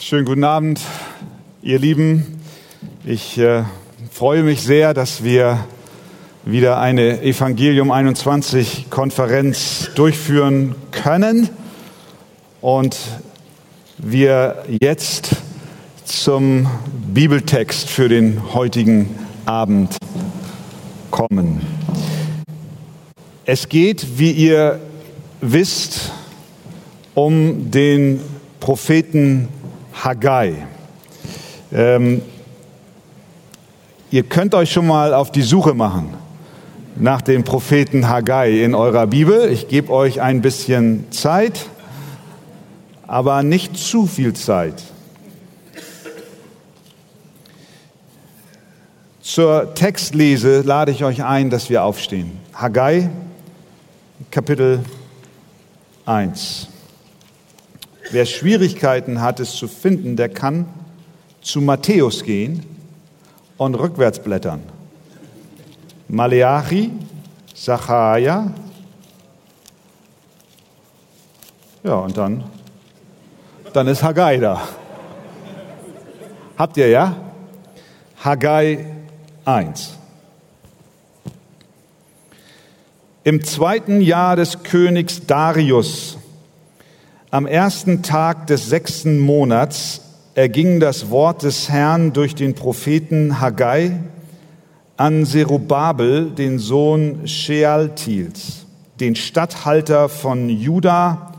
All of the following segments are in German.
Schönen guten Abend, ihr Lieben. Ich äh, freue mich sehr, dass wir wieder eine Evangelium 21 Konferenz durchführen können und wir jetzt zum Bibeltext für den heutigen Abend kommen. Es geht, wie ihr wisst, um den Propheten Haggai. Ähm, ihr könnt euch schon mal auf die Suche machen nach dem Propheten Haggai in eurer Bibel. Ich gebe euch ein bisschen Zeit, aber nicht zu viel Zeit. Zur Textlese lade ich euch ein, dass wir aufstehen. Haggai, Kapitel 1. Wer Schwierigkeiten hat, es zu finden, der kann zu Matthäus gehen und rückwärts blättern. Maleachi, Zachariah. Ja, und dann, dann ist Haggai da. Habt ihr ja? Haggai 1. Im zweiten Jahr des Königs Darius am ersten Tag des sechsten Monats erging das Wort des Herrn durch den Propheten Haggai an Zerubabel, den Sohn Shealtils, den Statthalter von Juda,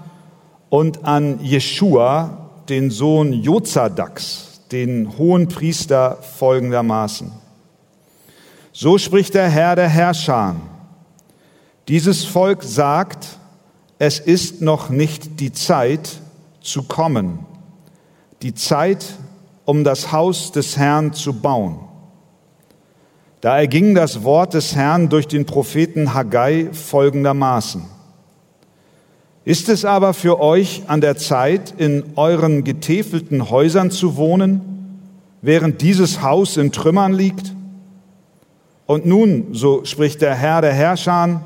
und an Jeschua, den Sohn Jozadaks, den hohen Priester, folgendermaßen. So spricht der Herr der Herrscher. Dieses Volk sagt, es ist noch nicht die Zeit zu kommen, die Zeit, um das Haus des Herrn zu bauen. Da erging das Wort des Herrn durch den Propheten Haggai folgendermaßen. Ist es aber für euch an der Zeit, in euren getäfelten Häusern zu wohnen, während dieses Haus in Trümmern liegt? Und nun, so spricht der Herr der Herrscher,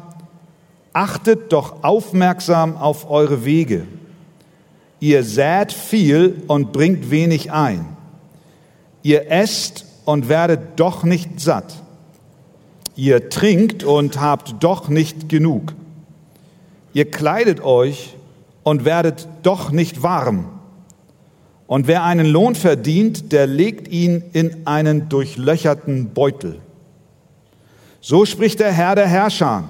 achtet doch aufmerksam auf eure Wege. Ihr sät viel und bringt wenig ein. Ihr esst und werdet doch nicht satt. Ihr trinkt und habt doch nicht genug. Ihr kleidet euch und werdet doch nicht warm. Und wer einen Lohn verdient, der legt ihn in einen durchlöcherten Beutel. So spricht der Herr der Herrscher.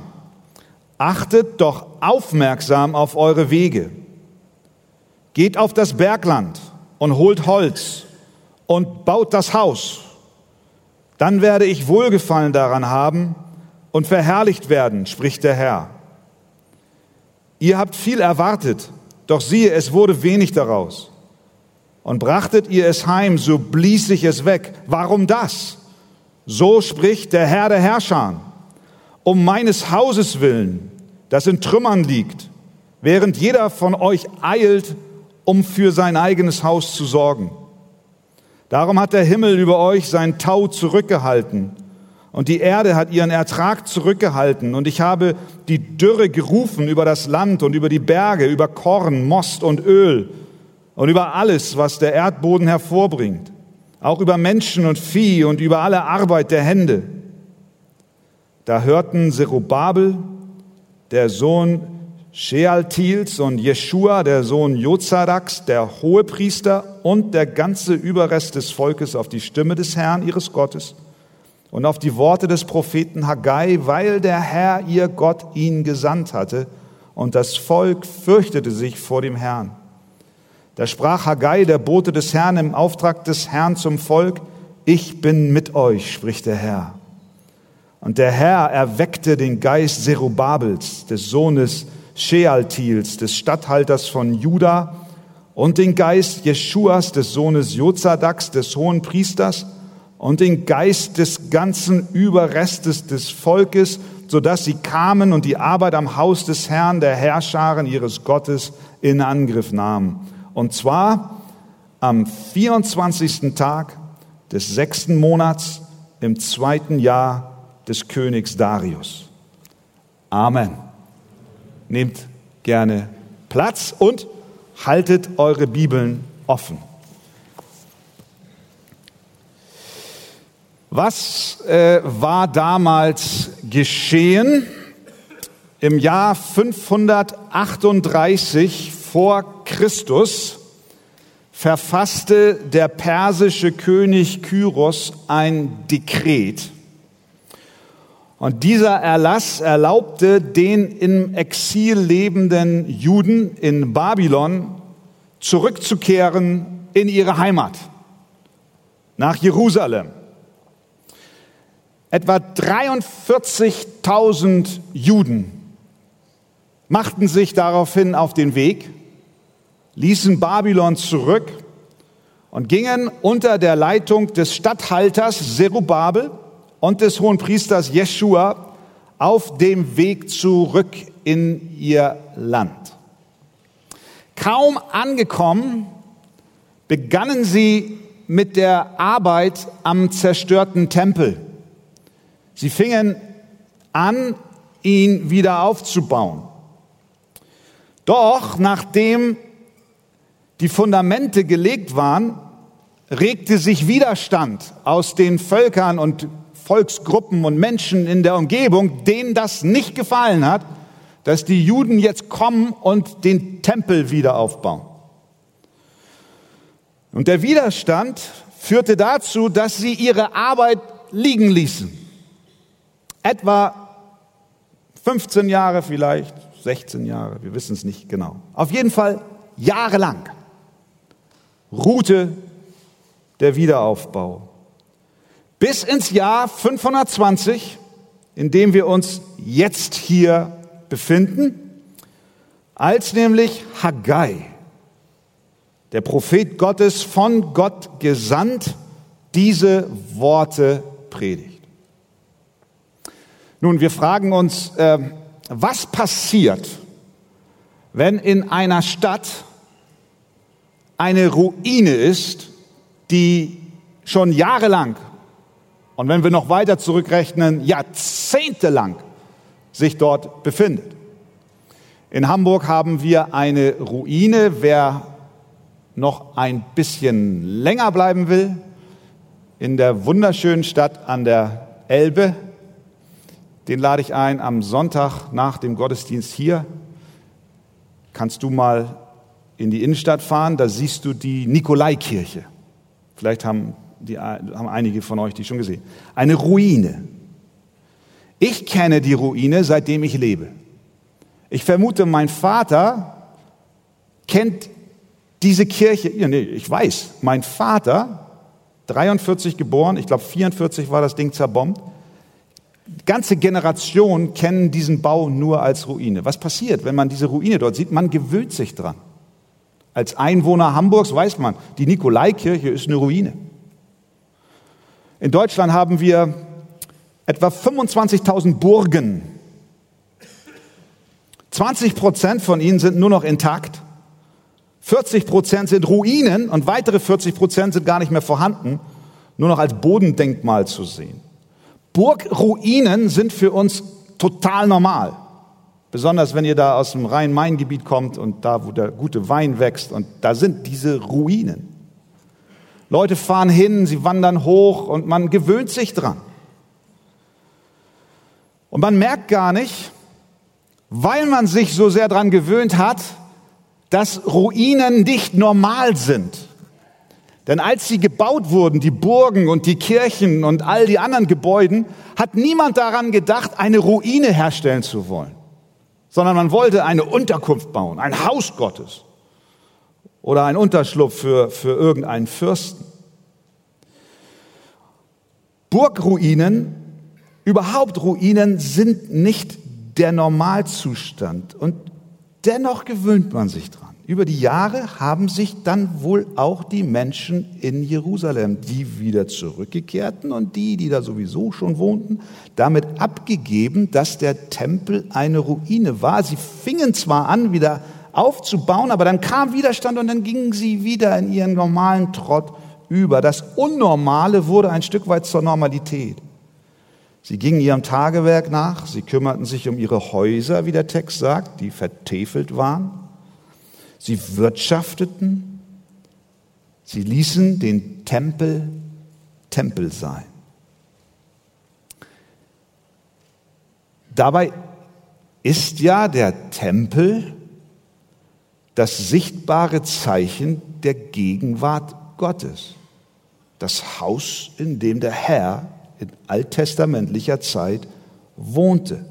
Achtet doch aufmerksam auf eure Wege. Geht auf das Bergland und holt Holz und baut das Haus. Dann werde ich Wohlgefallen daran haben und verherrlicht werden, spricht der Herr. Ihr habt viel erwartet, doch siehe, es wurde wenig daraus. Und brachtet ihr es heim, so blies sich es weg. Warum das? So spricht der Herr der Herrscher um meines Hauses willen, das in Trümmern liegt, während jeder von euch eilt, um für sein eigenes Haus zu sorgen. Darum hat der Himmel über euch sein Tau zurückgehalten und die Erde hat ihren Ertrag zurückgehalten und ich habe die Dürre gerufen über das Land und über die Berge, über Korn, Most und Öl und über alles, was der Erdboden hervorbringt, auch über Menschen und Vieh und über alle Arbeit der Hände. Da hörten Zerubabel, der Sohn Shealtils und Jeschua, der Sohn Jozadaks, der Hohepriester und der ganze Überrest des Volkes auf die Stimme des Herrn ihres Gottes und auf die Worte des Propheten Haggai, weil der Herr ihr Gott ihn gesandt hatte und das Volk fürchtete sich vor dem Herrn. Da sprach Haggai, der Bote des Herrn, im Auftrag des Herrn zum Volk, ich bin mit euch, spricht der Herr. Und der Herr erweckte den Geist Zerubabels, des Sohnes Shealtils, des Statthalters von Juda, und den Geist Jeschuas, des Sohnes Jozadaks, des hohen Priesters, und den Geist des ganzen Überrestes des Volkes, so dass sie kamen und die Arbeit am Haus des Herrn, der Herrscharen ihres Gottes, in Angriff nahmen. Und zwar am 24. Tag des sechsten Monats im zweiten Jahr des Königs Darius. Amen. Nehmt gerne Platz und haltet eure Bibeln offen. Was äh, war damals geschehen? Im Jahr 538 vor Christus verfasste der persische König Kyros ein Dekret, und dieser Erlass erlaubte den im Exil lebenden Juden in Babylon zurückzukehren in ihre Heimat, nach Jerusalem. Etwa 43.000 Juden machten sich daraufhin auf den Weg, ließen Babylon zurück und gingen unter der Leitung des Statthalters Zerubabel und des Hohenpriesters Jeschua auf dem Weg zurück in ihr Land. Kaum angekommen, begannen sie mit der Arbeit am zerstörten Tempel. Sie fingen an, ihn wieder aufzubauen. Doch nachdem die Fundamente gelegt waren, regte sich Widerstand aus den Völkern und Volksgruppen und Menschen in der Umgebung, denen das nicht gefallen hat, dass die Juden jetzt kommen und den Tempel wieder aufbauen. Und der Widerstand führte dazu, dass sie ihre Arbeit liegen ließen etwa 15 Jahre vielleicht, 16 Jahre, wir wissen es nicht genau. Auf jeden Fall jahrelang ruhte der Wiederaufbau. Bis ins Jahr 520, in dem wir uns jetzt hier befinden, als nämlich Haggai, der Prophet Gottes von Gott gesandt, diese Worte predigt. Nun, wir fragen uns, äh, was passiert, wenn in einer Stadt eine Ruine ist, die schon jahrelang und wenn wir noch weiter zurückrechnen, jahrzehntelang sich dort befindet. In Hamburg haben wir eine Ruine. Wer noch ein bisschen länger bleiben will, in der wunderschönen Stadt an der Elbe, den lade ich ein am Sonntag nach dem Gottesdienst hier. Kannst du mal in die Innenstadt fahren, da siehst du die Nikolaikirche. Vielleicht haben, die, haben einige von euch die schon gesehen. Eine Ruine. Ich kenne die Ruine, seitdem ich lebe. Ich vermute, mein Vater kennt diese Kirche. Ja, nee, ich weiß, mein Vater, 43 geboren, ich glaube 44 war das Ding zerbombt, ganze Generationen kennen diesen Bau nur als Ruine. Was passiert, wenn man diese Ruine dort sieht? Man gewöhnt sich dran. Als Einwohner Hamburgs weiß man, die Nikolaikirche ist eine Ruine. In Deutschland haben wir etwa 25.000 Burgen. 20 Prozent von ihnen sind nur noch intakt. 40 Prozent sind Ruinen und weitere 40 Prozent sind gar nicht mehr vorhanden, nur noch als Bodendenkmal zu sehen. Burgruinen sind für uns total normal. Besonders wenn ihr da aus dem Rhein-Main-Gebiet kommt und da, wo der gute Wein wächst und da sind diese Ruinen. Leute fahren hin, sie wandern hoch und man gewöhnt sich dran. Und man merkt gar nicht, weil man sich so sehr dran gewöhnt hat, dass Ruinen nicht normal sind. Denn als sie gebaut wurden, die Burgen und die Kirchen und all die anderen Gebäuden, hat niemand daran gedacht, eine Ruine herstellen zu wollen, sondern man wollte eine Unterkunft bauen, ein Haus Gottes oder ein Unterschlupf für, für irgendeinen Fürsten. Burgruinen, überhaupt Ruinen sind nicht der Normalzustand und dennoch gewöhnt man sich dran. Über die Jahre haben sich dann wohl auch die Menschen in Jerusalem, die wieder zurückgekehrten und die, die da sowieso schon wohnten, damit abgegeben, dass der Tempel eine Ruine war. Sie fingen zwar an, wieder aufzubauen, aber dann kam Widerstand und dann gingen sie wieder in ihren normalen Trott über. Das Unnormale wurde ein Stück weit zur Normalität. Sie gingen ihrem Tagewerk nach, sie kümmerten sich um ihre Häuser, wie der Text sagt, die vertefelt waren. Sie wirtschafteten, sie ließen den Tempel Tempel sein. Dabei ist ja der Tempel das sichtbare Zeichen der Gegenwart Gottes. Das Haus, in dem der Herr in alttestamentlicher Zeit wohnte.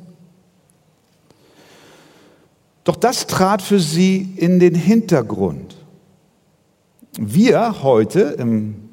Doch das trat für sie in den Hintergrund. Wir heute im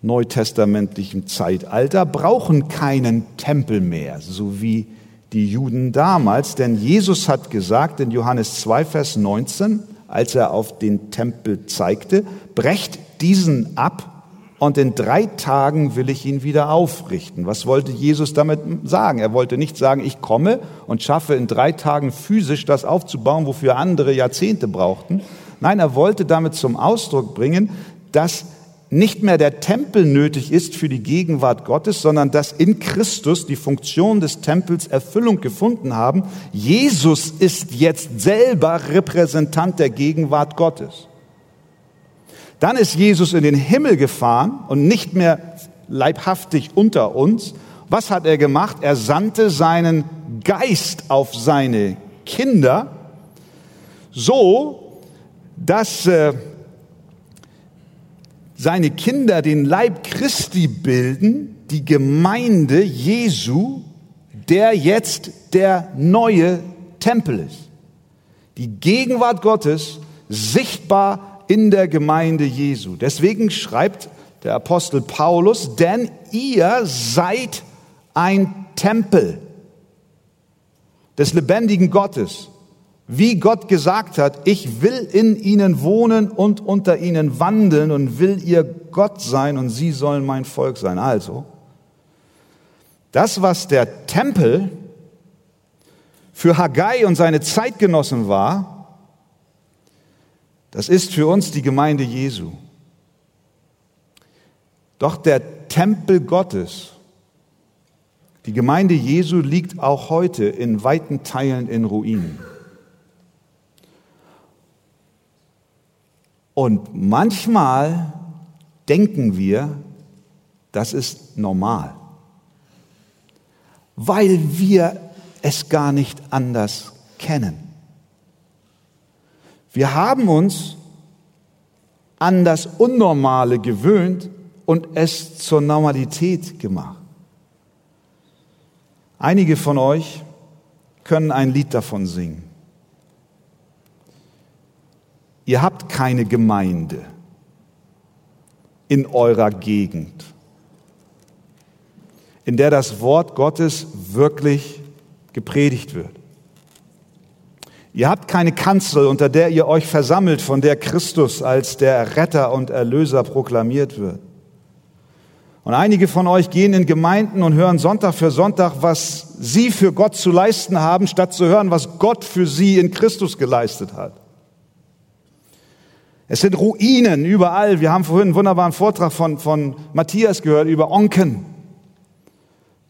neutestamentlichen Zeitalter brauchen keinen Tempel mehr, so wie die Juden damals, denn Jesus hat gesagt in Johannes 2, Vers 19, als er auf den Tempel zeigte, brecht diesen ab und in drei Tagen will ich ihn wieder aufrichten. Was wollte Jesus damit sagen? Er wollte nicht sagen, ich komme und schaffe in drei Tagen physisch das aufzubauen, wofür andere Jahrzehnte brauchten. Nein, er wollte damit zum Ausdruck bringen, dass nicht mehr der Tempel nötig ist für die Gegenwart Gottes, sondern dass in Christus die Funktion des Tempels Erfüllung gefunden haben. Jesus ist jetzt selber Repräsentant der Gegenwart Gottes. Dann ist Jesus in den Himmel gefahren und nicht mehr leibhaftig unter uns. Was hat er gemacht? Er sandte seinen Geist auf seine Kinder, so dass äh, seine Kinder den Leib Christi bilden, die Gemeinde Jesu, der jetzt der neue Tempel ist. Die Gegenwart Gottes sichtbar in der Gemeinde Jesu. Deswegen schreibt der Apostel Paulus, denn ihr seid ein Tempel des lebendigen Gottes. Wie Gott gesagt hat, ich will in ihnen wohnen und unter ihnen wandeln und will ihr Gott sein und sie sollen mein Volk sein. Also, das, was der Tempel für Haggai und seine Zeitgenossen war, das ist für uns die Gemeinde Jesu. Doch der Tempel Gottes, die Gemeinde Jesu liegt auch heute in weiten Teilen in Ruinen. Und manchmal denken wir, das ist normal, weil wir es gar nicht anders kennen. Wir haben uns an das Unnormale gewöhnt und es zur Normalität gemacht. Einige von euch können ein Lied davon singen. Ihr habt keine Gemeinde in eurer Gegend, in der das Wort Gottes wirklich gepredigt wird. Ihr habt keine Kanzel, unter der ihr euch versammelt, von der Christus als der Retter und Erlöser proklamiert wird. Und einige von euch gehen in Gemeinden und hören Sonntag für Sonntag, was sie für Gott zu leisten haben, statt zu hören, was Gott für sie in Christus geleistet hat. Es sind Ruinen überall. Wir haben vorhin einen wunderbaren Vortrag von, von Matthias gehört über Onken.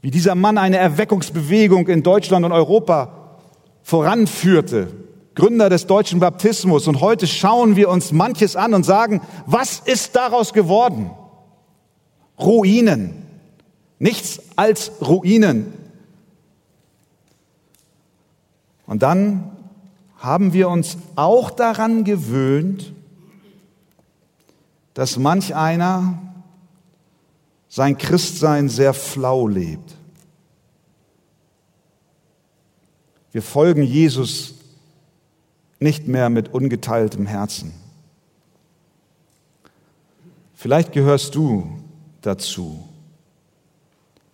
Wie dieser Mann eine Erweckungsbewegung in Deutschland und Europa voranführte, Gründer des deutschen Baptismus. Und heute schauen wir uns manches an und sagen, was ist daraus geworden? Ruinen. Nichts als Ruinen. Und dann haben wir uns auch daran gewöhnt, dass manch einer sein Christsein sehr flau lebt. Wir folgen Jesus nicht mehr mit ungeteiltem Herzen. Vielleicht gehörst du dazu.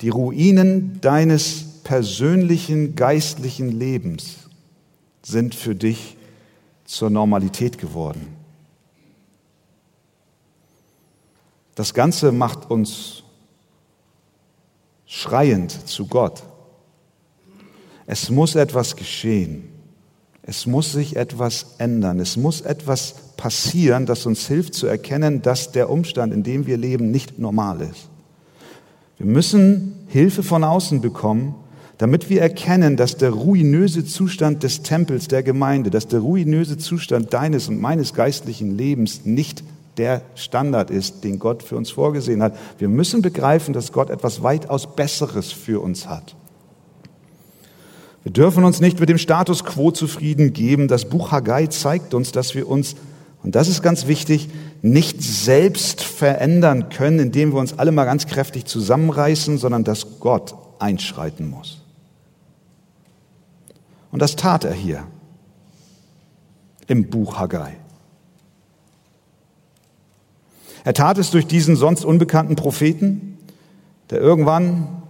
Die Ruinen deines persönlichen geistlichen Lebens sind für dich zur Normalität geworden. Das Ganze macht uns schreiend zu Gott. Es muss etwas geschehen. Es muss sich etwas ändern. Es muss etwas passieren, das uns hilft zu erkennen, dass der Umstand, in dem wir leben, nicht normal ist. Wir müssen Hilfe von außen bekommen, damit wir erkennen, dass der ruinöse Zustand des Tempels, der Gemeinde, dass der ruinöse Zustand deines und meines geistlichen Lebens nicht der Standard ist, den Gott für uns vorgesehen hat. Wir müssen begreifen, dass Gott etwas weitaus Besseres für uns hat. Wir dürfen uns nicht mit dem Status quo zufrieden geben. Das Buch Haggai zeigt uns, dass wir uns, und das ist ganz wichtig, nicht selbst verändern können, indem wir uns alle mal ganz kräftig zusammenreißen, sondern dass Gott einschreiten muss. Und das tat er hier im Buch Haggai. Er tat es durch diesen sonst unbekannten Propheten, der irgendwann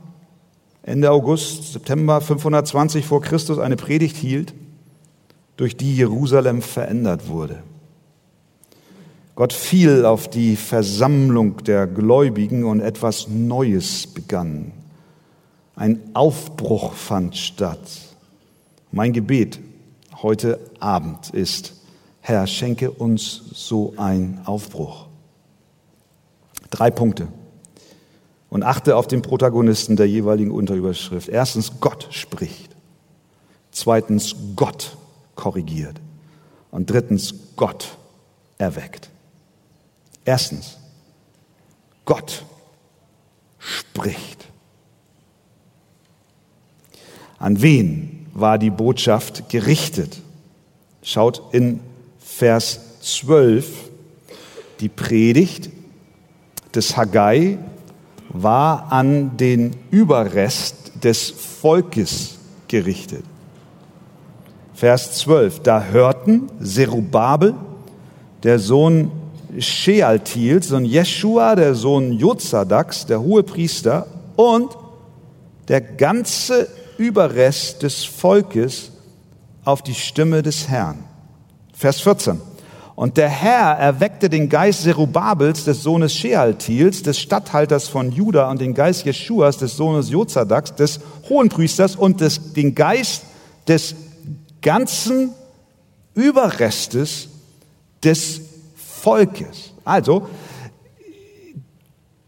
Ende August, September 520 vor Christus eine Predigt hielt, durch die Jerusalem verändert wurde. Gott fiel auf die Versammlung der Gläubigen und etwas Neues begann. Ein Aufbruch fand statt. Mein Gebet heute Abend ist, Herr, schenke uns so einen Aufbruch. Drei Punkte und achte auf den Protagonisten der jeweiligen Unterüberschrift. Erstens, Gott spricht. Zweitens, Gott korrigiert. Und drittens, Gott erweckt. Erstens, Gott spricht. An wen war die Botschaft gerichtet? Schaut in Vers 12 die Predigt des Haggai war an den Überrest des Volkes gerichtet. Vers 12, da hörten Zerubabel, der Sohn Shealtils und Jeschua, der Sohn Jozadaks, der hohe Priester und der ganze Überrest des Volkes auf die Stimme des Herrn. Vers 14. Und der Herr erweckte den Geist Zerubabels, des Sohnes Shealtils, des Statthalters von Juda, und den Geist Jeschuas, des Sohnes Jozadaks, des Hohenpriesters, und des, den Geist des ganzen Überrestes des Volkes. Also,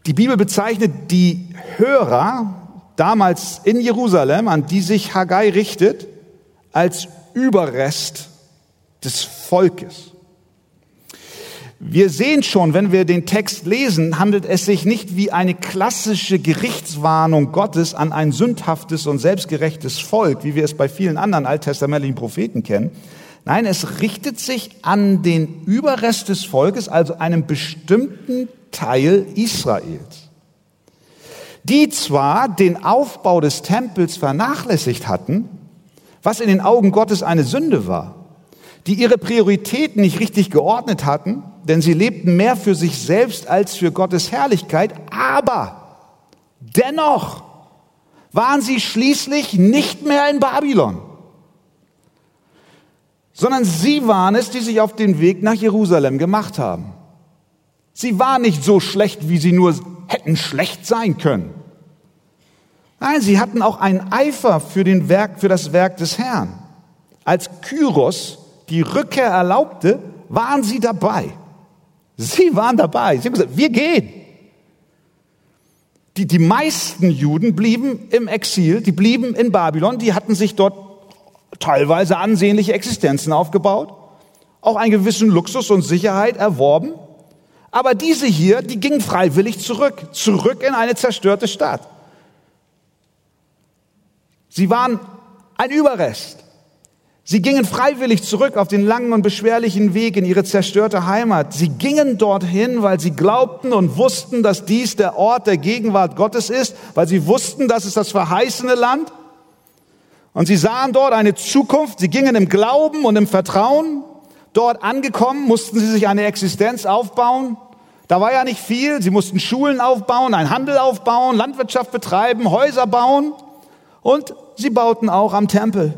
die Bibel bezeichnet die Hörer damals in Jerusalem, an die sich Haggai richtet, als Überrest des Volkes. Wir sehen schon, wenn wir den Text lesen, handelt es sich nicht wie eine klassische Gerichtswarnung Gottes an ein sündhaftes und selbstgerechtes Volk, wie wir es bei vielen anderen alttestamentlichen Propheten kennen. Nein, es richtet sich an den Überrest des Volkes, also einem bestimmten Teil Israels, die zwar den Aufbau des Tempels vernachlässigt hatten, was in den Augen Gottes eine Sünde war, die ihre Prioritäten nicht richtig geordnet hatten, denn sie lebten mehr für sich selbst als für Gottes Herrlichkeit, aber dennoch waren sie schließlich nicht mehr in Babylon, sondern sie waren es, die sich auf den Weg nach Jerusalem gemacht haben. Sie waren nicht so schlecht, wie sie nur hätten schlecht sein können. Nein, sie hatten auch einen Eifer für, den Werk, für das Werk des Herrn. Als Kyros die Rückkehr erlaubte, waren sie dabei. Sie waren dabei. Sie haben gesagt, wir gehen. Die, die meisten Juden blieben im Exil, die blieben in Babylon, die hatten sich dort teilweise ansehnliche Existenzen aufgebaut, auch einen gewissen Luxus und Sicherheit erworben. Aber diese hier, die gingen freiwillig zurück, zurück in eine zerstörte Stadt. Sie waren ein Überrest. Sie gingen freiwillig zurück auf den langen und beschwerlichen Weg in ihre zerstörte Heimat. Sie gingen dorthin, weil sie glaubten und wussten, dass dies der Ort der Gegenwart Gottes ist, weil sie wussten, dass es das verheißene Land. Und sie sahen dort eine Zukunft. Sie gingen im Glauben und im Vertrauen. Dort angekommen, mussten sie sich eine Existenz aufbauen. Da war ja nicht viel. Sie mussten Schulen aufbauen, einen Handel aufbauen, Landwirtschaft betreiben, Häuser bauen. Und sie bauten auch am Tempel.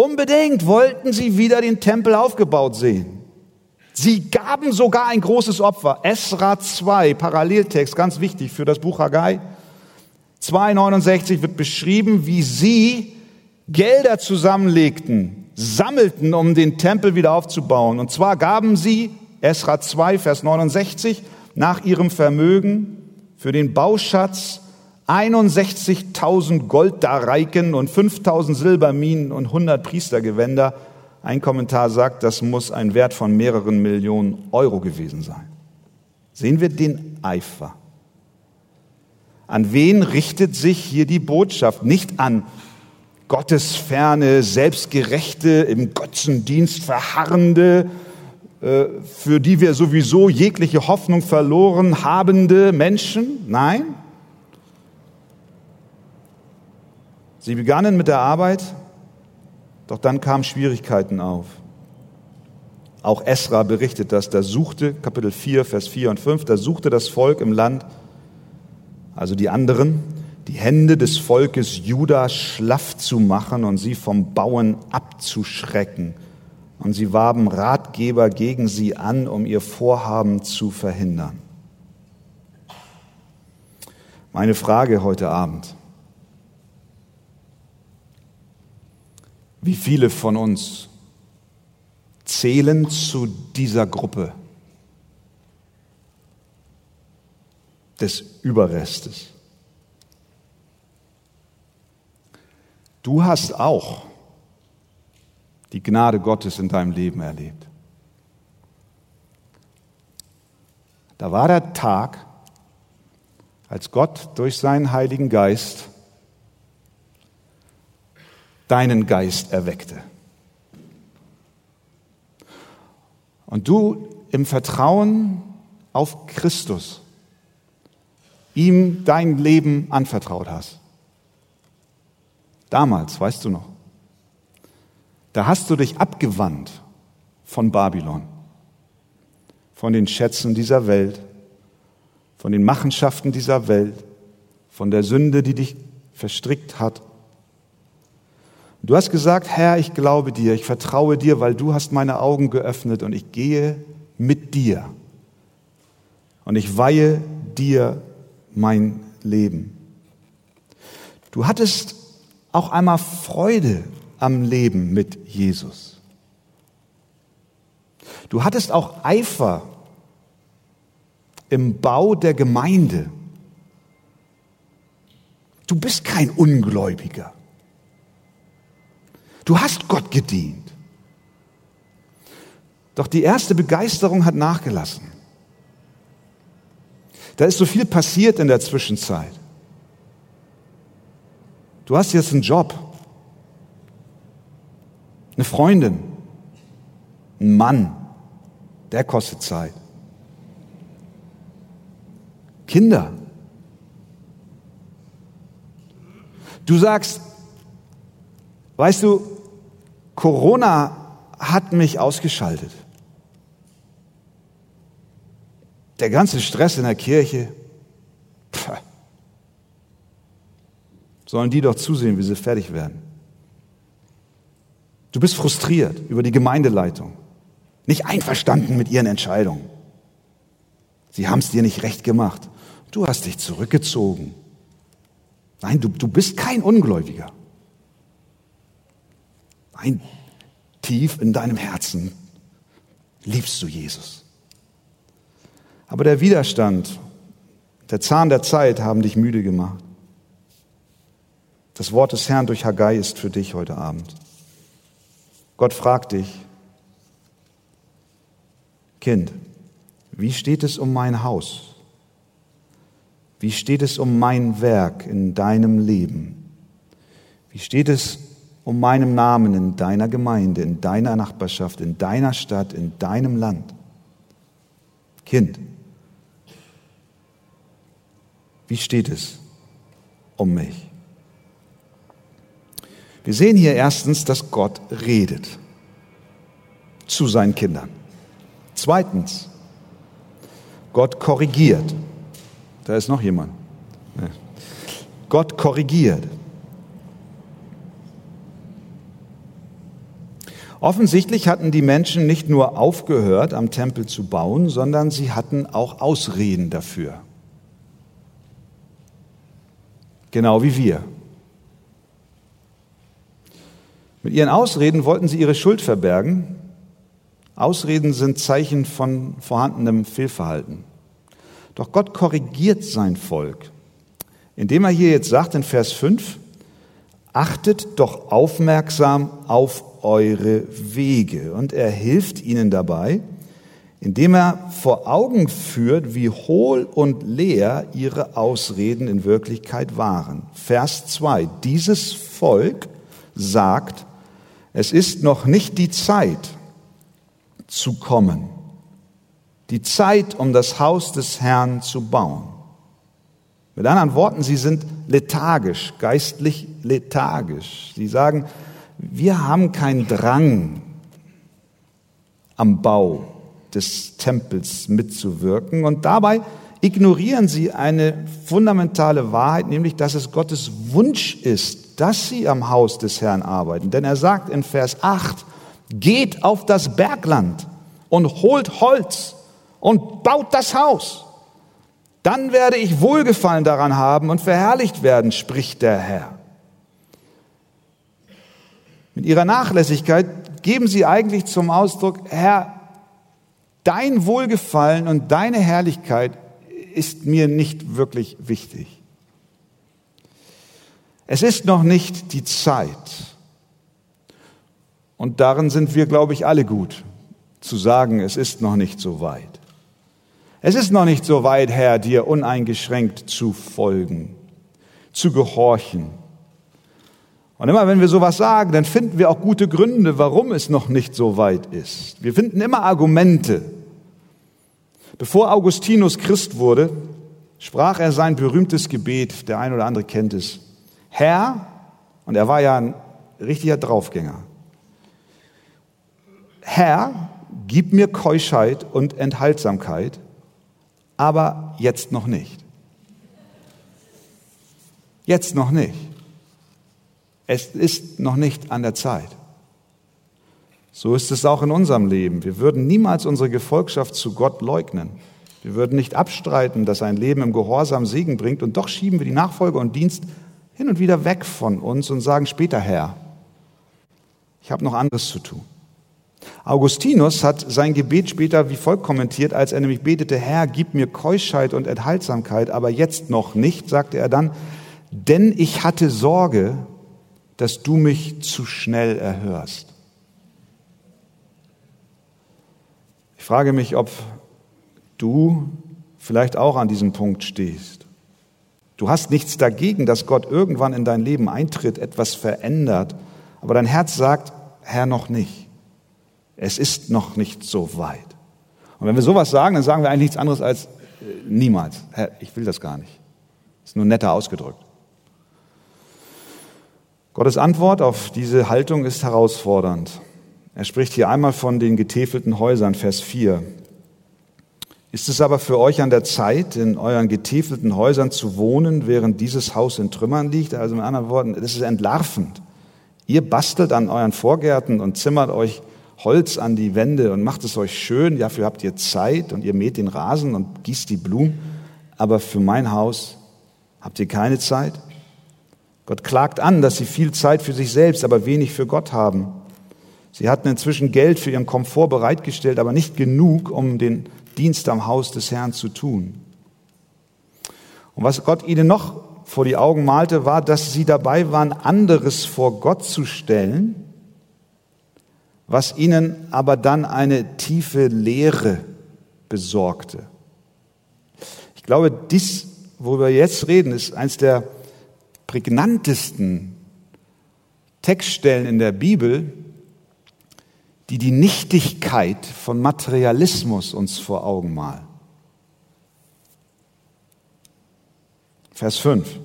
Unbedingt wollten sie wieder den Tempel aufgebaut sehen. Sie gaben sogar ein großes Opfer. Esra 2, Paralleltext, ganz wichtig für das Buch Haggai. 2,69 wird beschrieben, wie sie Gelder zusammenlegten, sammelten, um den Tempel wieder aufzubauen. Und zwar gaben sie, Esra 2, Vers 69, nach ihrem Vermögen für den Bauschatz 61.000 Golddareiken und 5.000 Silberminen und 100 Priestergewänder. Ein Kommentar sagt, das muss ein Wert von mehreren Millionen Euro gewesen sein. Sehen wir den Eifer. An wen richtet sich hier die Botschaft? Nicht an gottesferne, selbstgerechte, im Götzendienst verharrende, äh, für die wir sowieso jegliche Hoffnung verloren habende Menschen. Nein. Sie begannen mit der Arbeit, doch dann kamen Schwierigkeiten auf. Auch Esra berichtet das, da suchte, Kapitel 4, Vers 4 und 5, da suchte das Volk im Land, also die anderen, die Hände des Volkes Juda schlaff zu machen und sie vom Bauen abzuschrecken. Und sie warben Ratgeber gegen sie an, um ihr Vorhaben zu verhindern. Meine Frage heute Abend. Wie viele von uns zählen zu dieser Gruppe des Überrestes. Du hast auch die Gnade Gottes in deinem Leben erlebt. Da war der Tag, als Gott durch seinen Heiligen Geist deinen Geist erweckte. Und du im Vertrauen auf Christus ihm dein Leben anvertraut hast. Damals, weißt du noch, da hast du dich abgewandt von Babylon, von den Schätzen dieser Welt, von den Machenschaften dieser Welt, von der Sünde, die dich verstrickt hat Du hast gesagt, Herr, ich glaube dir, ich vertraue dir, weil du hast meine Augen geöffnet und ich gehe mit dir. Und ich weihe dir mein Leben. Du hattest auch einmal Freude am Leben mit Jesus. Du hattest auch Eifer im Bau der Gemeinde. Du bist kein Ungläubiger. Du hast Gott gedient. Doch die erste Begeisterung hat nachgelassen. Da ist so viel passiert in der Zwischenzeit. Du hast jetzt einen Job, eine Freundin, einen Mann, der kostet Zeit. Kinder. Du sagst, weißt du, Corona hat mich ausgeschaltet. Der ganze Stress in der Kirche. Pff. Sollen die doch zusehen, wie sie fertig werden. Du bist frustriert über die Gemeindeleitung, nicht einverstanden mit ihren Entscheidungen. Sie haben es dir nicht recht gemacht. Du hast dich zurückgezogen. Nein, du, du bist kein Ungläubiger. Nein, tief in deinem Herzen liebst du Jesus. Aber der Widerstand, der Zahn der Zeit haben dich müde gemacht. Das Wort des Herrn durch Haggai ist für dich heute Abend. Gott fragt dich, Kind, wie steht es um mein Haus? Wie steht es um mein Werk in deinem Leben? Wie steht es um meinem Namen in deiner Gemeinde, in deiner Nachbarschaft, in deiner Stadt, in deinem Land. Kind, wie steht es um mich? Wir sehen hier erstens, dass Gott redet zu seinen Kindern. Zweitens, Gott korrigiert. Da ist noch jemand. Gott korrigiert. Offensichtlich hatten die Menschen nicht nur aufgehört, am Tempel zu bauen, sondern sie hatten auch Ausreden dafür. Genau wie wir. Mit ihren Ausreden wollten sie ihre Schuld verbergen. Ausreden sind Zeichen von vorhandenem Fehlverhalten. Doch Gott korrigiert sein Volk, indem er hier jetzt sagt in Vers 5, achtet doch aufmerksam auf eure Wege. Und er hilft ihnen dabei, indem er vor Augen führt, wie hohl und leer ihre Ausreden in Wirklichkeit waren. Vers 2. Dieses Volk sagt, es ist noch nicht die Zeit zu kommen, die Zeit, um das Haus des Herrn zu bauen. Mit anderen Worten, sie sind lethargisch, geistlich lethargisch. Sie sagen, wir haben keinen Drang am Bau des Tempels mitzuwirken und dabei ignorieren sie eine fundamentale Wahrheit, nämlich dass es Gottes Wunsch ist, dass sie am Haus des Herrn arbeiten. Denn er sagt in Vers 8, geht auf das Bergland und holt Holz und baut das Haus. Dann werde ich Wohlgefallen daran haben und verherrlicht werden, spricht der Herr. Mit ihrer Nachlässigkeit geben sie eigentlich zum Ausdruck, Herr, dein Wohlgefallen und deine Herrlichkeit ist mir nicht wirklich wichtig. Es ist noch nicht die Zeit. Und darin sind wir, glaube ich, alle gut, zu sagen, es ist noch nicht so weit. Es ist noch nicht so weit, Herr, dir uneingeschränkt zu folgen, zu gehorchen. Und immer wenn wir sowas sagen, dann finden wir auch gute Gründe, warum es noch nicht so weit ist. Wir finden immer Argumente. Bevor Augustinus Christ wurde, sprach er sein berühmtes Gebet, der ein oder andere kennt es. Herr, und er war ja ein richtiger Draufgänger. Herr, gib mir Keuschheit und Enthaltsamkeit, aber jetzt noch nicht. Jetzt noch nicht. Es ist noch nicht an der Zeit. So ist es auch in unserem Leben. Wir würden niemals unsere Gefolgschaft zu Gott leugnen. Wir würden nicht abstreiten, dass ein Leben im Gehorsam Segen bringt und doch schieben wir die Nachfolge und Dienst hin und wieder weg von uns und sagen später Herr, ich habe noch anderes zu tun. Augustinus hat sein Gebet später wie folgt kommentiert, als er nämlich betete, Herr, gib mir Keuschheit und Enthaltsamkeit, aber jetzt noch nicht, sagte er dann, denn ich hatte Sorge, dass du mich zu schnell erhörst. Ich frage mich, ob du vielleicht auch an diesem Punkt stehst. Du hast nichts dagegen, dass Gott irgendwann in dein Leben eintritt, etwas verändert, aber dein Herz sagt, Herr, noch nicht. Es ist noch nicht so weit. Und wenn wir sowas sagen, dann sagen wir eigentlich nichts anderes als äh, niemals. Herr, ich will das gar nicht. Ist nur netter ausgedrückt. Gottes Antwort auf diese Haltung ist herausfordernd. Er spricht hier einmal von den getäfelten Häusern, Vers 4. Ist es aber für euch an der Zeit, in euren getäfelten Häusern zu wohnen, während dieses Haus in Trümmern liegt? Also mit anderen Worten, das ist entlarvend. Ihr bastelt an euren Vorgärten und zimmert euch Holz an die Wände und macht es euch schön. Dafür habt ihr Zeit und ihr mäht den Rasen und gießt die Blumen. Aber für mein Haus habt ihr keine Zeit. Gott klagt an, dass sie viel Zeit für sich selbst, aber wenig für Gott haben. Sie hatten inzwischen Geld für ihren Komfort bereitgestellt, aber nicht genug, um den Dienst am Haus des Herrn zu tun. Und was Gott ihnen noch vor die Augen malte, war, dass sie dabei waren, anderes vor Gott zu stellen, was ihnen aber dann eine tiefe Leere besorgte. Ich glaube, dies, worüber wir jetzt reden, ist eines der prägnantesten Textstellen in der Bibel, die die Nichtigkeit von Materialismus uns vor Augen malen. Vers 5.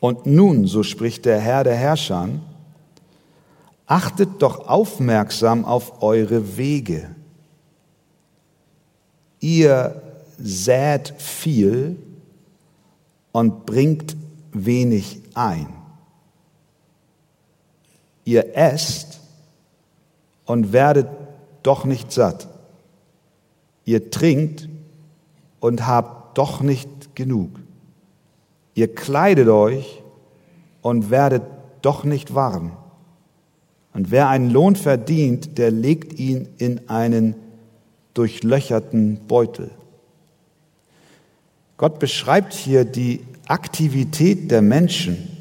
Und nun, so spricht der Herr der Herrscher, Achtet doch aufmerksam auf eure Wege. Ihr sät viel und bringt wenig ein. Ihr esst und werdet doch nicht satt. Ihr trinkt und habt doch nicht genug. Ihr kleidet euch und werdet doch nicht warm. Und wer einen Lohn verdient, der legt ihn in einen durchlöcherten Beutel. Gott beschreibt hier die Aktivität der Menschen.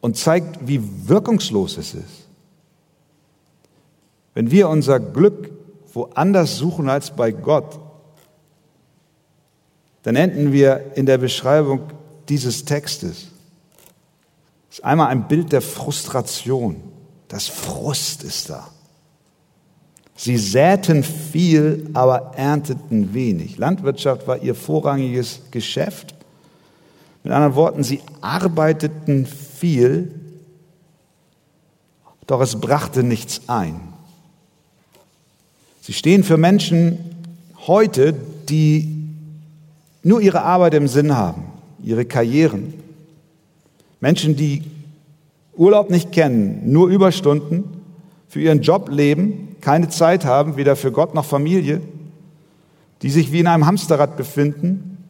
Und zeigt, wie wirkungslos es ist. Wenn wir unser Glück woanders suchen als bei Gott, dann enden wir in der Beschreibung dieses Textes ist einmal ein Bild der Frustration. Das Frust ist da. Sie säten viel, aber ernteten wenig. Landwirtschaft war ihr vorrangiges Geschäft. Mit anderen Worten, sie arbeiteten viel, doch es brachte nichts ein. Sie stehen für Menschen heute, die nur ihre Arbeit im Sinn haben, ihre Karrieren. Menschen, die Urlaub nicht kennen, nur Überstunden, für ihren Job leben, keine Zeit haben, weder für Gott noch Familie, die sich wie in einem Hamsterrad befinden,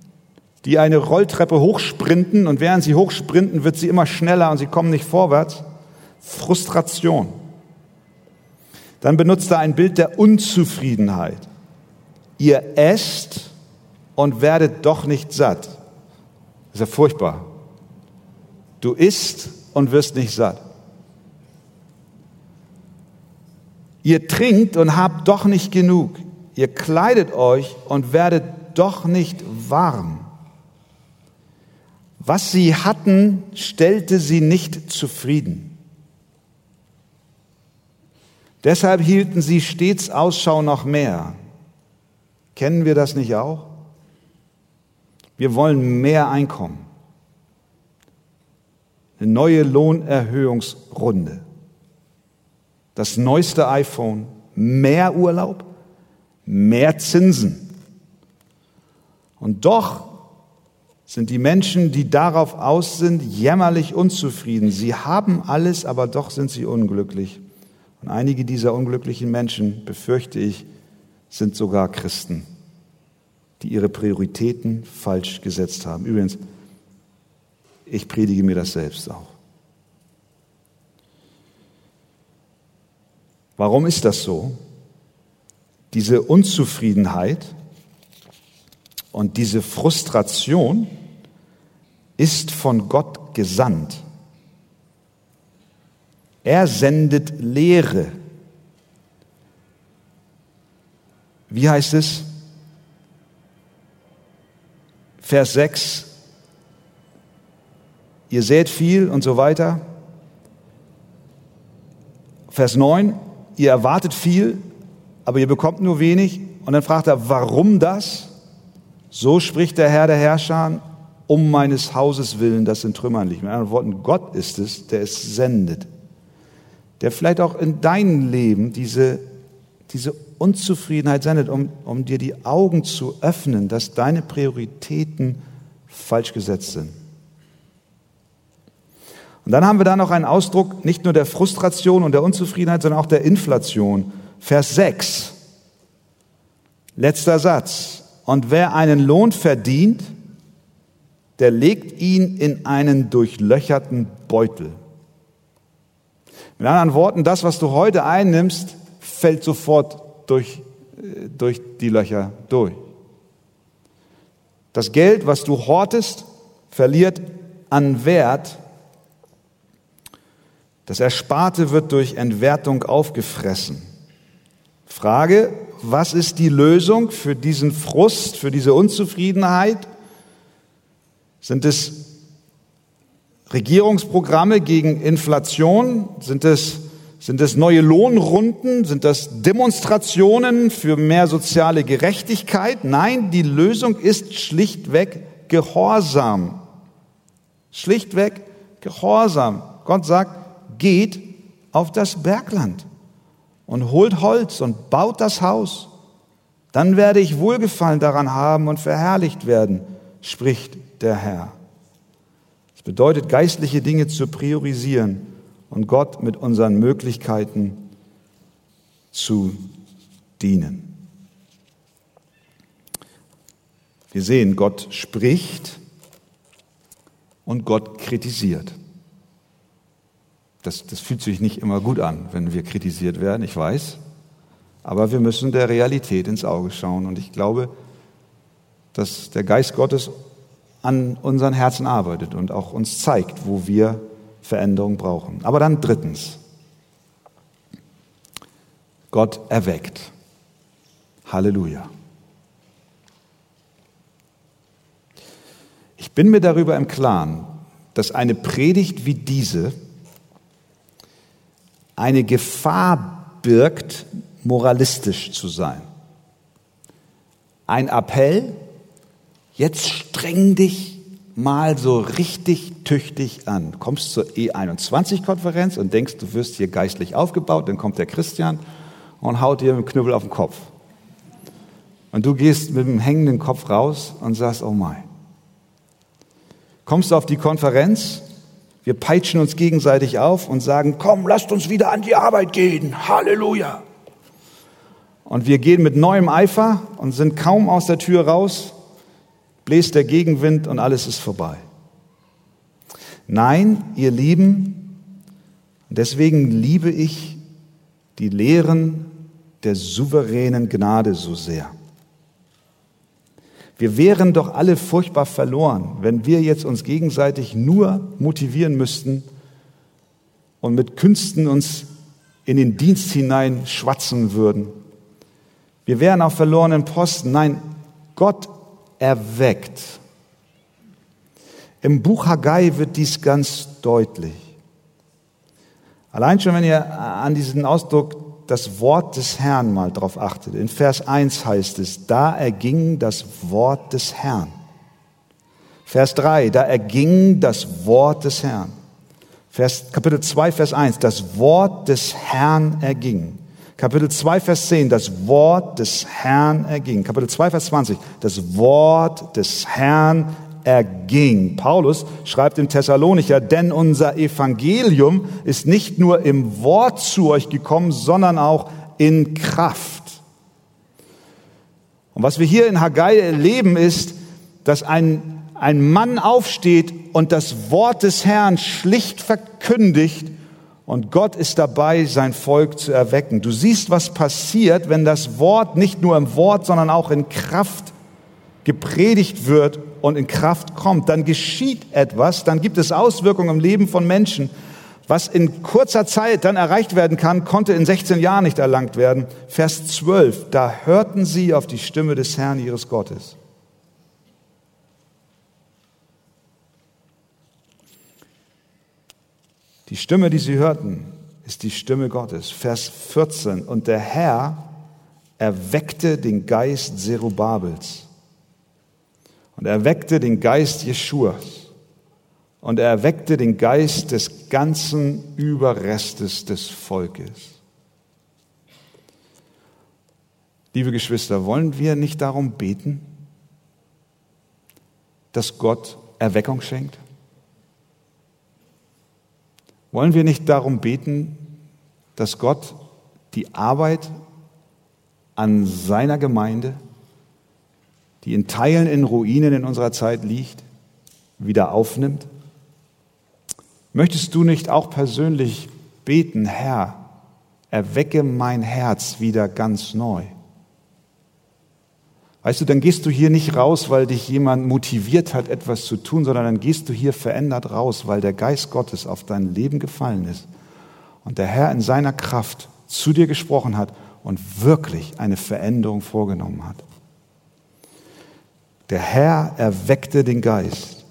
die eine Rolltreppe hochsprinten und während sie hochsprinten, wird sie immer schneller und sie kommen nicht vorwärts. Frustration. Dann benutzt er ein Bild der Unzufriedenheit. Ihr esst und werdet doch nicht satt. Das ist ja furchtbar. Du isst und wirst nicht satt. Ihr trinkt und habt doch nicht genug. Ihr kleidet euch und werdet doch nicht warm. Was sie hatten, stellte sie nicht zufrieden. Deshalb hielten sie stets Ausschau nach mehr. Kennen wir das nicht auch? Wir wollen mehr Einkommen. Eine neue Lohnerhöhungsrunde. Das neueste iPhone, mehr Urlaub, mehr Zinsen. Und doch sind die Menschen, die darauf aus sind, jämmerlich unzufrieden. Sie haben alles, aber doch sind sie unglücklich. Und einige dieser unglücklichen Menschen, befürchte ich, sind sogar Christen, die ihre Prioritäten falsch gesetzt haben. Übrigens, ich predige mir das selbst auch. Warum ist das so? Diese Unzufriedenheit und diese Frustration ist von Gott gesandt. Er sendet Lehre. Wie heißt es? Vers 6. Ihr seht viel und so weiter. Vers 9. Ihr erwartet viel, aber ihr bekommt nur wenig. Und dann fragt er, warum das? So spricht der Herr der Herrscher, um meines Hauses willen, das in Trümmern liegt. Mit anderen Worten, Gott ist es, der es sendet der vielleicht auch in deinem Leben diese, diese Unzufriedenheit sendet, um, um dir die Augen zu öffnen, dass deine Prioritäten falsch gesetzt sind. Und dann haben wir da noch einen Ausdruck nicht nur der Frustration und der Unzufriedenheit, sondern auch der Inflation. Vers 6. Letzter Satz. Und wer einen Lohn verdient, der legt ihn in einen durchlöcherten Beutel. Mit anderen Worten, das, was du heute einnimmst, fällt sofort durch, äh, durch die Löcher durch. Das Geld, was du hortest, verliert an Wert. Das Ersparte wird durch Entwertung aufgefressen. Frage, was ist die Lösung für diesen Frust, für diese Unzufriedenheit? Sind es Regierungsprogramme gegen Inflation? Sind es, sind es neue Lohnrunden? Sind das Demonstrationen für mehr soziale Gerechtigkeit? Nein, die Lösung ist schlichtweg Gehorsam. Schlichtweg Gehorsam. Gott sagt, geht auf das Bergland und holt Holz und baut das Haus. Dann werde ich Wohlgefallen daran haben und verherrlicht werden, spricht der Herr bedeutet, geistliche Dinge zu priorisieren und Gott mit unseren Möglichkeiten zu dienen. Wir sehen, Gott spricht und Gott kritisiert. Das, das fühlt sich nicht immer gut an, wenn wir kritisiert werden, ich weiß. Aber wir müssen der Realität ins Auge schauen. Und ich glaube, dass der Geist Gottes an unseren Herzen arbeitet und auch uns zeigt, wo wir Veränderung brauchen. Aber dann drittens, Gott erweckt. Halleluja. Ich bin mir darüber im Klaren, dass eine Predigt wie diese eine Gefahr birgt, moralistisch zu sein. Ein Appell, jetzt streng dich mal so richtig tüchtig an. Kommst zur E21-Konferenz und denkst, du wirst hier geistlich aufgebaut, dann kommt der Christian und haut dir dem Knüppel auf den Kopf. Und du gehst mit dem hängenden Kopf raus und sagst, oh mein. Kommst du auf die Konferenz, wir peitschen uns gegenseitig auf und sagen, komm, lasst uns wieder an die Arbeit gehen. Halleluja. Und wir gehen mit neuem Eifer und sind kaum aus der Tür raus, bläst der Gegenwind und alles ist vorbei. Nein, ihr Lieben, deswegen liebe ich die Lehren der souveränen Gnade so sehr. Wir wären doch alle furchtbar verloren, wenn wir jetzt uns gegenseitig nur motivieren müssten und mit Künsten uns in den Dienst hinein schwatzen würden. Wir wären auf verlorenen Posten. Nein, Gott erweckt. Im Buch Haggai wird dies ganz deutlich. Allein schon, wenn ihr an diesen Ausdruck das Wort des Herrn mal drauf achtet. In Vers 1 heißt es, da erging das Wort des Herrn. Vers 3, da erging das Wort des Herrn. Vers, Kapitel 2, Vers 1, das Wort des Herrn erging. Kapitel 2, Vers 10, das Wort des Herrn erging. Kapitel 2, Vers 20, das Wort des Herrn erging. Paulus schreibt in Thessalonicher, denn unser Evangelium ist nicht nur im Wort zu euch gekommen, sondern auch in Kraft. Und was wir hier in Haggai erleben ist, dass ein, ein Mann aufsteht und das Wort des Herrn schlicht verkündigt und Gott ist dabei, sein Volk zu erwecken. Du siehst, was passiert, wenn das Wort nicht nur im Wort, sondern auch in Kraft gepredigt wird und in Kraft kommt, dann geschieht etwas, dann gibt es Auswirkungen im Leben von Menschen. Was in kurzer Zeit dann erreicht werden kann, konnte in 16 Jahren nicht erlangt werden. Vers 12, da hörten sie auf die Stimme des Herrn ihres Gottes. Die Stimme, die sie hörten, ist die Stimme Gottes. Vers 14, und der Herr erweckte den Geist Zerubabels und er weckte den Geist Jeschuas. Und er erweckte den Geist des ganzen Überrestes des Volkes. Liebe Geschwister, wollen wir nicht darum beten, dass Gott Erweckung schenkt? Wollen wir nicht darum beten, dass Gott die Arbeit an seiner Gemeinde die in Teilen in Ruinen in unserer Zeit liegt, wieder aufnimmt? Möchtest du nicht auch persönlich beten, Herr, erwecke mein Herz wieder ganz neu? Weißt du, dann gehst du hier nicht raus, weil dich jemand motiviert hat, etwas zu tun, sondern dann gehst du hier verändert raus, weil der Geist Gottes auf dein Leben gefallen ist und der Herr in seiner Kraft zu dir gesprochen hat und wirklich eine Veränderung vorgenommen hat. Der Herr erweckte den Geist.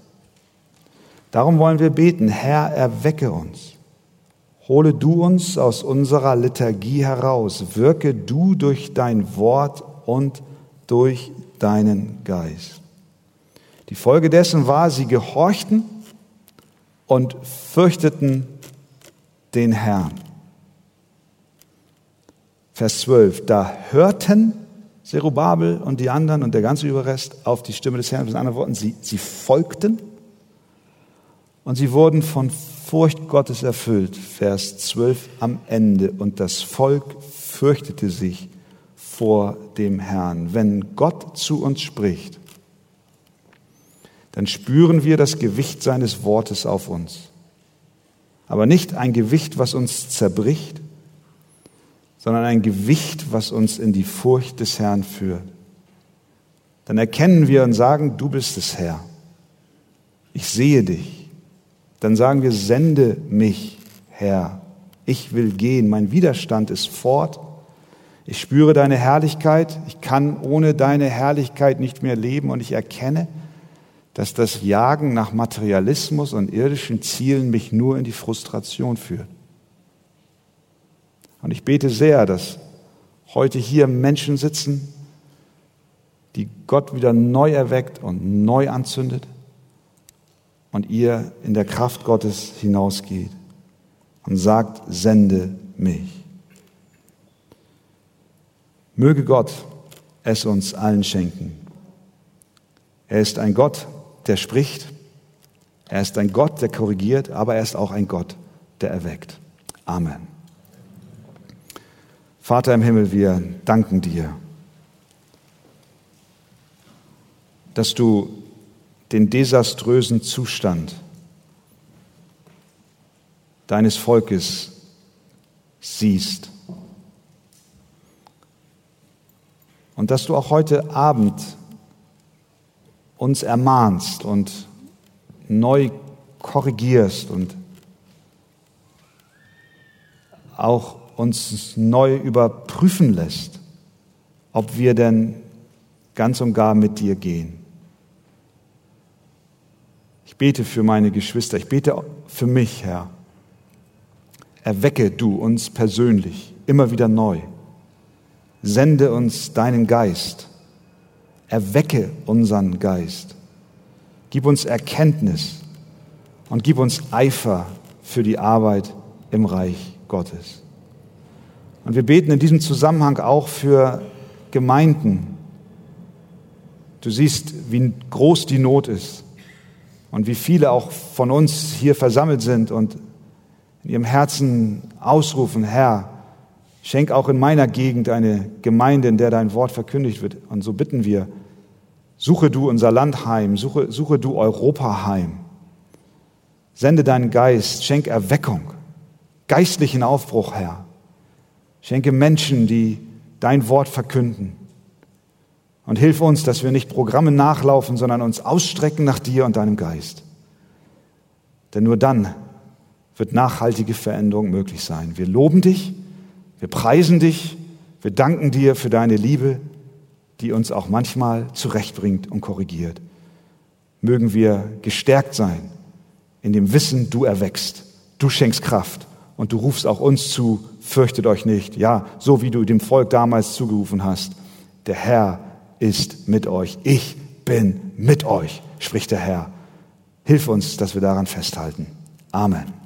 Darum wollen wir beten, Herr, erwecke uns. Hole du uns aus unserer Liturgie heraus. Wirke du durch dein Wort und durch deinen Geist. Die Folge dessen war, sie gehorchten und fürchteten den Herrn. Vers 12, da hörten Zerubabel und die anderen und der ganze Überrest auf die Stimme des Herrn. Mit anderen Worten, sie, sie folgten und sie wurden von Furcht Gottes erfüllt. Vers 12 am Ende. Und das Volk fürchtete sich vor dem Herrn. Wenn Gott zu uns spricht, dann spüren wir das Gewicht seines Wortes auf uns. Aber nicht ein Gewicht, was uns zerbricht, sondern ein Gewicht, was uns in die Furcht des Herrn führt. Dann erkennen wir und sagen, du bist es Herr. Ich sehe dich. Dann sagen wir, sende mich, Herr. Ich will gehen. Mein Widerstand ist fort. Ich spüre deine Herrlichkeit. Ich kann ohne deine Herrlichkeit nicht mehr leben und ich erkenne, dass das Jagen nach Materialismus und irdischen Zielen mich nur in die Frustration führt. Und ich bete sehr, dass heute hier Menschen sitzen, die Gott wieder neu erweckt und neu anzündet und ihr in der Kraft Gottes hinausgeht und sagt, sende mich. Möge Gott es uns allen schenken. Er ist ein Gott, der spricht. Er ist ein Gott, der korrigiert, aber er ist auch ein Gott, der erweckt. Amen. Vater im Himmel, wir danken dir, dass du den desaströsen Zustand deines Volkes siehst. Und dass du auch heute Abend uns ermahnst und neu korrigierst und auch uns neu überprüfen lässt, ob wir denn ganz und gar mit dir gehen. Ich bete für meine Geschwister, ich bete für mich, Herr. Erwecke du uns persönlich immer wieder neu. Sende uns deinen Geist Erwecke unseren Geist. Gib uns Erkenntnis und gib uns Eifer für die Arbeit im Reich Gottes. Und wir beten in diesem Zusammenhang auch für Gemeinden. Du siehst, wie groß die Not ist und wie viele auch von uns hier versammelt sind und in ihrem Herzen ausrufen, Herr, Schenk auch in meiner Gegend eine Gemeinde, in der dein Wort verkündigt wird. Und so bitten wir, suche du unser Land heim, suche, suche du Europa heim. Sende deinen Geist, schenk Erweckung, geistlichen Aufbruch, Herr. Schenke Menschen, die dein Wort verkünden. Und hilf uns, dass wir nicht Programme nachlaufen, sondern uns ausstrecken nach dir und deinem Geist. Denn nur dann wird nachhaltige Veränderung möglich sein. Wir loben dich wir preisen dich, wir danken dir für deine Liebe, die uns auch manchmal zurechtbringt und korrigiert. Mögen wir gestärkt sein in dem Wissen, du erwächst, du schenkst Kraft und du rufst auch uns zu, fürchtet euch nicht. Ja, so wie du dem Volk damals zugerufen hast, der Herr ist mit euch. Ich bin mit euch, spricht der Herr. Hilf uns, dass wir daran festhalten. Amen.